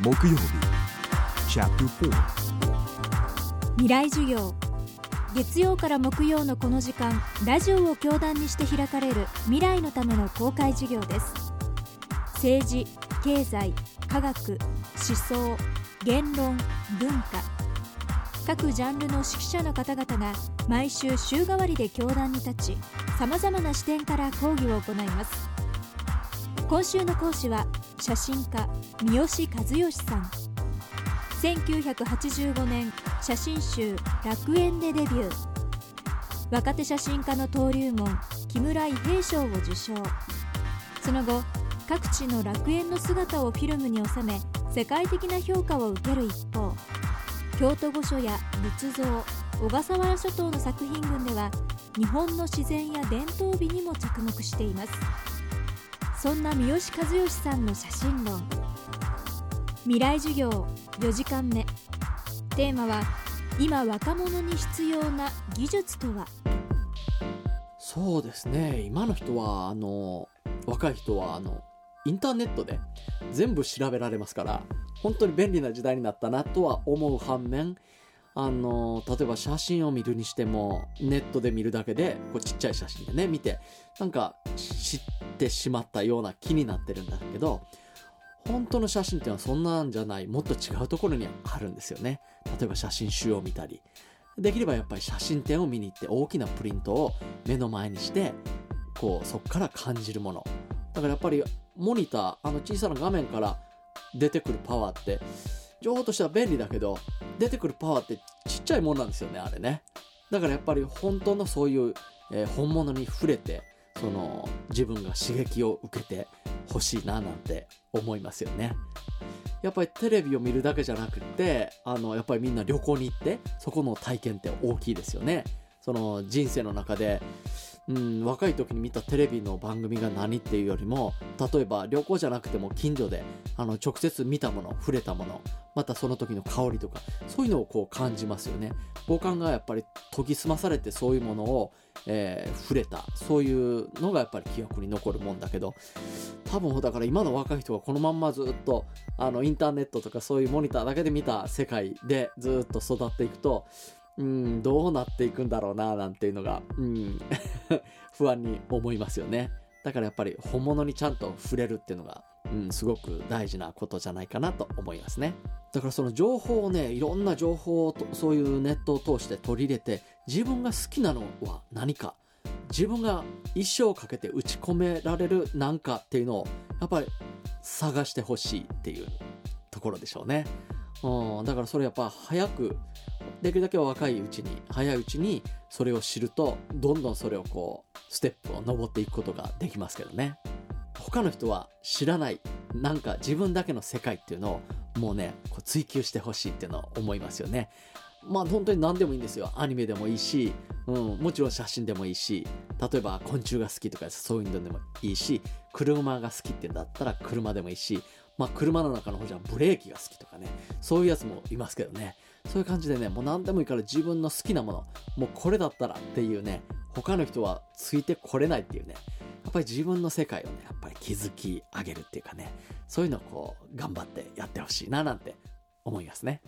木曜日。未来授業。月曜から木曜のこの時間ラジオを教壇にして開かれる未来のための公開授業です。政治経済科学思想言論文化。各ジャンルの指揮者の方々が毎週週替わりで教壇に立ちさまざまな視点から講義を行います。今週の講師は写真家三好和義さん。1985年写真集「楽園」でデビュー。若手写真家の登竜門木村伊兵衛賞を受賞。その後各地の楽園の姿をフィルムに収め世界的な評価を受ける一方京都御所や仏像小笠原諸島の作品群では日本の自然や伝統美にも着目しています。そんな三好和義さんの写真論未来授業4時間目。テーマは今若者に必要な技術とは？そうですね。今の人はあの若い人はあのインターネットで全部調べられますから本当に便利な時代になったなとは思う反面あの例えば写真を見るにしてもネットで見るだけでこうちっちゃい写真でね見てなんか知ってしまったような気になってるんだけど本当の写真っていうのはそんなんじゃないもっと違うところにあるんですよね。例えば写真集を見たり。できればやっぱり写真展を見に行って大きなプリントを目の前にしてこうそこから感じるもの。だからやっぱりモニターあの小さな画面から出てくるパワーって情報としては便利だけど出てくるパワーってちっちゃいもんなんですよねあれね。だからやっぱり本当のそういう、えー本物に触れてその自分が刺激を受けてほしいななんて思いますよね。やっぱりテレビを見るだけじゃなくってあのやっぱりみんな旅行に行ってそこの体験って大きいですよね。その人生の中でうん、若い時に見たテレビの番組が何っていうよりも例えば旅行じゃなくても近所であの直接見たもの触れたものまたその時の香りとかそういうのをこう感じますよね。五感がやっぱり研ぎ澄まされてそういうものを、えー触れた。そういうのがやっぱり記憶に残るもんだけど。多分だから今の若い人がこのまんまずっとあのインターネットとかそういうモニターだけで見た世界でずっと育っていくとうん、どうなっていくんだろうな、なんていうのが、うん、不安に思いますよね。だからやっぱり本物にちゃんと触れるっていうのが、うん、すごく大事なことじゃないかなと思いますね。だからその情報をね、いろんな情報をと、そういうネットを通して取り入れて、自分が好きなのは何か、自分が一生かけて打ち込められる何かっていうのを、やっぱり探してほしいっていうところでしょうね。うん、だからそれやっぱ早くできるだけ若いうちに早いうちにそれを知るとどんどんそれをこうステップを登っていくことができますけどね。他の人は知らないなんか自分だけの世界っていうのをもうねこう追求してほしいっていうのを思いますよね。まあ本当に何でもいいんですよ。アニメでもいいし、うん、もちろん写真でもいいし例えば昆虫が好きとかそういうのでもいいし車が好きってんだったら車でもいいしまあ車の中の方じゃブレーキが好きとかね。そういうやつもいますけどね。そういう感じでねもう何でもいいから自分の好きなものもうこれだったらっていうね他の人はついてこれないっていうねやっぱり自分の世界をねやっぱり築き上げるっていうかねそういうのをこう頑張ってやってほしいななんて思いますね。